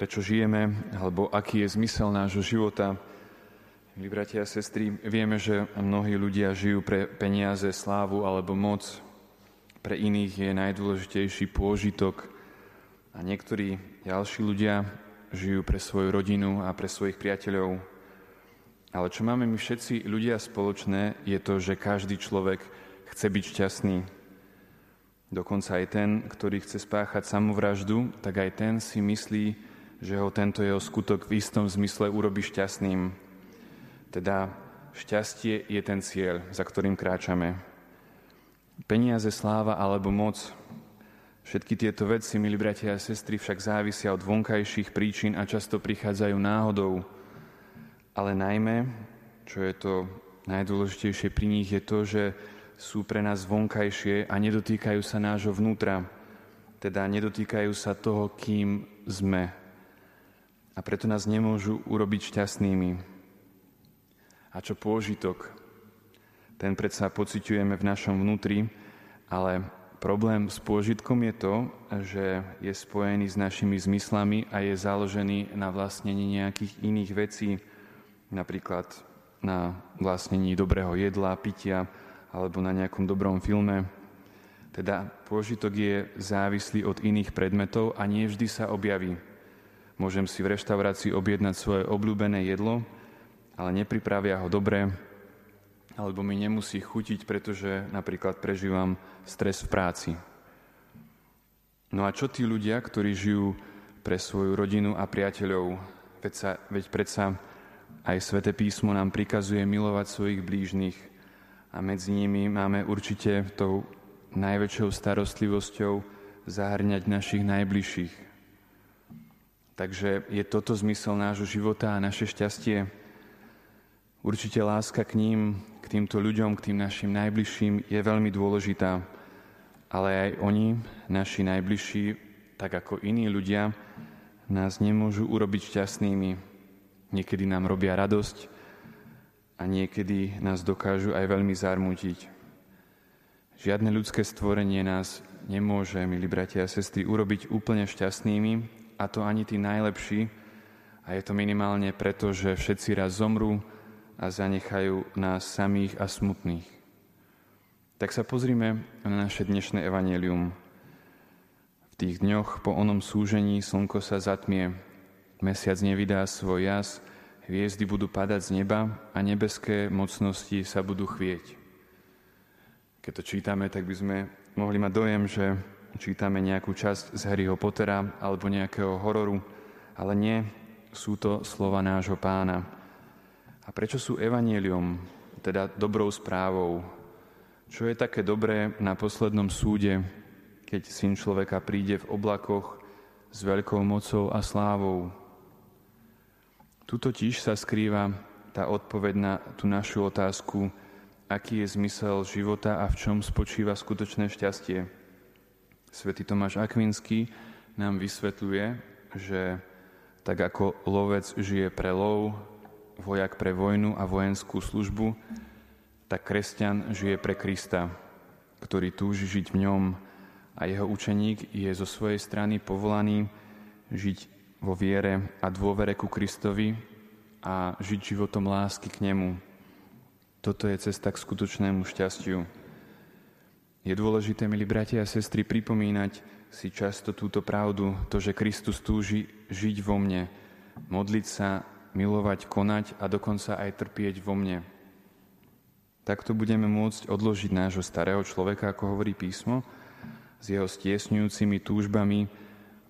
prečo žijeme, alebo aký je zmysel nášho života. Milí bratia a sestry, vieme, že mnohí ľudia žijú pre peniaze, slávu alebo moc. Pre iných je najdôležitejší pôžitok a niektorí ďalší ľudia žijú pre svoju rodinu a pre svojich priateľov. Ale čo máme my všetci ľudia spoločné, je to, že každý človek chce byť šťastný. Dokonca aj ten, ktorý chce spáchať samovraždu, tak aj ten si myslí, že ho tento jeho skutok v istom zmysle urobi šťastným. Teda šťastie je ten cieľ, za ktorým kráčame. Peniaze, sláva alebo moc. Všetky tieto veci, milí bratia a sestry, však závisia od vonkajších príčin a často prichádzajú náhodou. Ale najmä, čo je to najdôležitejšie pri nich, je to, že sú pre nás vonkajšie a nedotýkajú sa nášho vnútra, teda nedotýkajú sa toho, kým sme. A preto nás nemôžu urobiť šťastnými. A čo pôžitok? Ten predsa pociťujeme v našom vnútri, ale problém s pôžitkom je to, že je spojený s našimi zmyslami a je založený na vlastnení nejakých iných vecí, napríklad na vlastnení dobrého jedla, pitia, alebo na nejakom dobrom filme. Teda pôžitok je závislý od iných predmetov a nie vždy sa objaví. Môžem si v reštaurácii objednať svoje obľúbené jedlo, ale nepripravia ho dobre, alebo mi nemusí chutiť, pretože napríklad prežívam stres v práci. No a čo tí ľudia, ktorí žijú pre svoju rodinu a priateľov? Veď, sa, veď predsa aj Svete písmo nám prikazuje milovať svojich blížnych, a medzi nimi máme určite tou najväčšou starostlivosťou zahrňať našich najbližších. Takže je toto zmysel nášho života a naše šťastie. Určite láska k ním, k týmto ľuďom, k tým našim najbližším je veľmi dôležitá. Ale aj oni, naši najbližší, tak ako iní ľudia, nás nemôžu urobiť šťastnými. Niekedy nám robia radosť, a niekedy nás dokážu aj veľmi zarmútiť. Žiadne ľudské stvorenie nás nemôže, milí bratia a sestry, urobiť úplne šťastnými, a to ani tí najlepší, a je to minimálne preto, že všetci raz zomrú a zanechajú nás samých a smutných. Tak sa pozrime na naše dnešné evanelium. V tých dňoch po onom súžení slnko sa zatmie, mesiac nevydá svoj jas, hviezdy budú padať z neba a nebeské mocnosti sa budú chvieť. Keď to čítame, tak by sme mohli mať dojem, že čítame nejakú časť z Harryho Pottera alebo nejakého hororu, ale nie, sú to slova nášho pána. A prečo sú evanielium, teda dobrou správou? Čo je také dobré na poslednom súde, keď syn človeka príde v oblakoch s veľkou mocou a slávou? Tu totiž sa skrýva tá odpoveď na tú našu otázku, aký je zmysel života a v čom spočíva skutočné šťastie. Svetý Tomáš Akvinský nám vysvetľuje, že tak ako lovec žije pre lov, vojak pre vojnu a vojenskú službu, tak kresťan žije pre Krista, ktorý túži žiť v ňom a jeho učeník je zo svojej strany povolaný žiť vo viere a dôvere ku Kristovi a žiť životom lásky k Nemu. Toto je cesta k skutočnému šťastiu. Je dôležité, milí bratia a sestry, pripomínať si často túto pravdu, to, že Kristus túži žiť vo mne, modliť sa, milovať, konať a dokonca aj trpieť vo mne. Takto budeme môcť odložiť nášho starého človeka, ako hovorí písmo, s jeho stiesňujúcimi túžbami,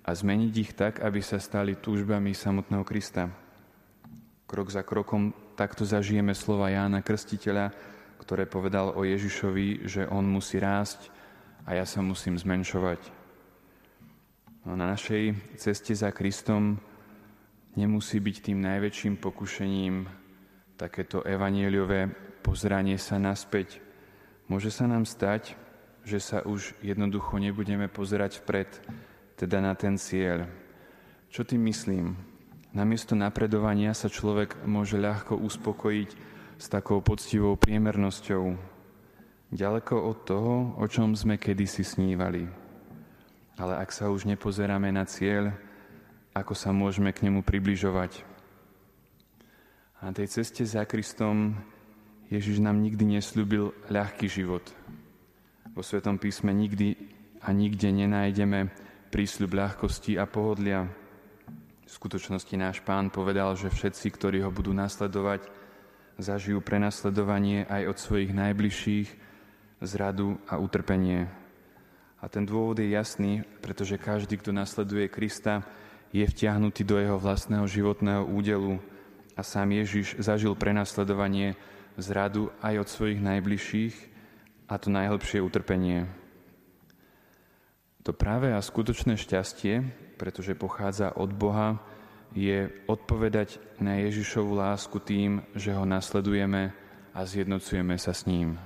a zmeniť ich tak, aby sa stali túžbami samotného Krista. Krok za krokom takto zažijeme slova Jána Krstiteľa, ktoré povedal o Ježišovi, že on musí rásť a ja sa musím zmenšovať. No na našej ceste za Kristom nemusí byť tým najväčším pokušením takéto evanieliové pozranie sa naspäť. Môže sa nám stať, že sa už jednoducho nebudeme pozerať vpred, teda na ten cieľ. Čo tým myslím? Namiesto napredovania sa človek môže ľahko uspokojiť s takou poctivou priemernosťou, ďaleko od toho, o čom sme kedysi snívali. Ale ak sa už nepozeráme na cieľ, ako sa môžeme k nemu približovať. A na tej ceste za Kristom Ježiš nám nikdy nesľúbil ľahký život. Vo Svetom písme nikdy a nikde nenájdeme prísľub ľahkosti a pohodlia. V skutočnosti náš pán povedal, že všetci, ktorí ho budú nasledovať, zažijú prenasledovanie aj od svojich najbližších, zradu a utrpenie. A ten dôvod je jasný, pretože každý, kto nasleduje Krista, je vtiahnutý do jeho vlastného životného údelu a sám Ježiš zažil prenasledovanie zradu aj od svojich najbližších a to najhlbšie utrpenie. To práve a skutočné šťastie, pretože pochádza od Boha, je odpovedať na Ježišovu lásku tým, že ho nasledujeme a zjednocujeme sa s ním.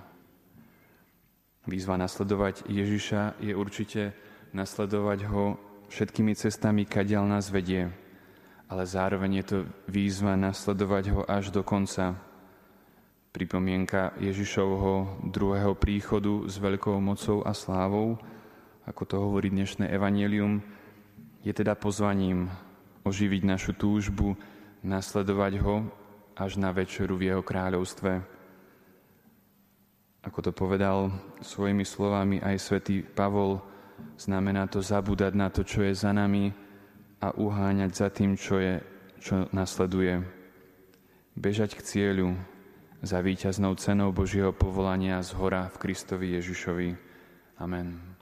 Výzva nasledovať Ježiša je určite nasledovať ho všetkými cestami, kadiaľ nás vedie, ale zároveň je to výzva nasledovať ho až do konca, pripomienka Ježišovho druhého príchodu s veľkou mocou a slávou, ako to hovorí dnešné evanelium, je teda pozvaním oživiť našu túžbu, nasledovať ho až na večeru v jeho kráľovstve. Ako to povedal svojimi slovami aj svätý Pavol, znamená to zabúdať na to, čo je za nami a uháňať za tým, čo, je, čo nasleduje. Bežať k cieľu, za víťaznou cenou Božieho povolania z hora v Kristovi Ježišovi. Amen.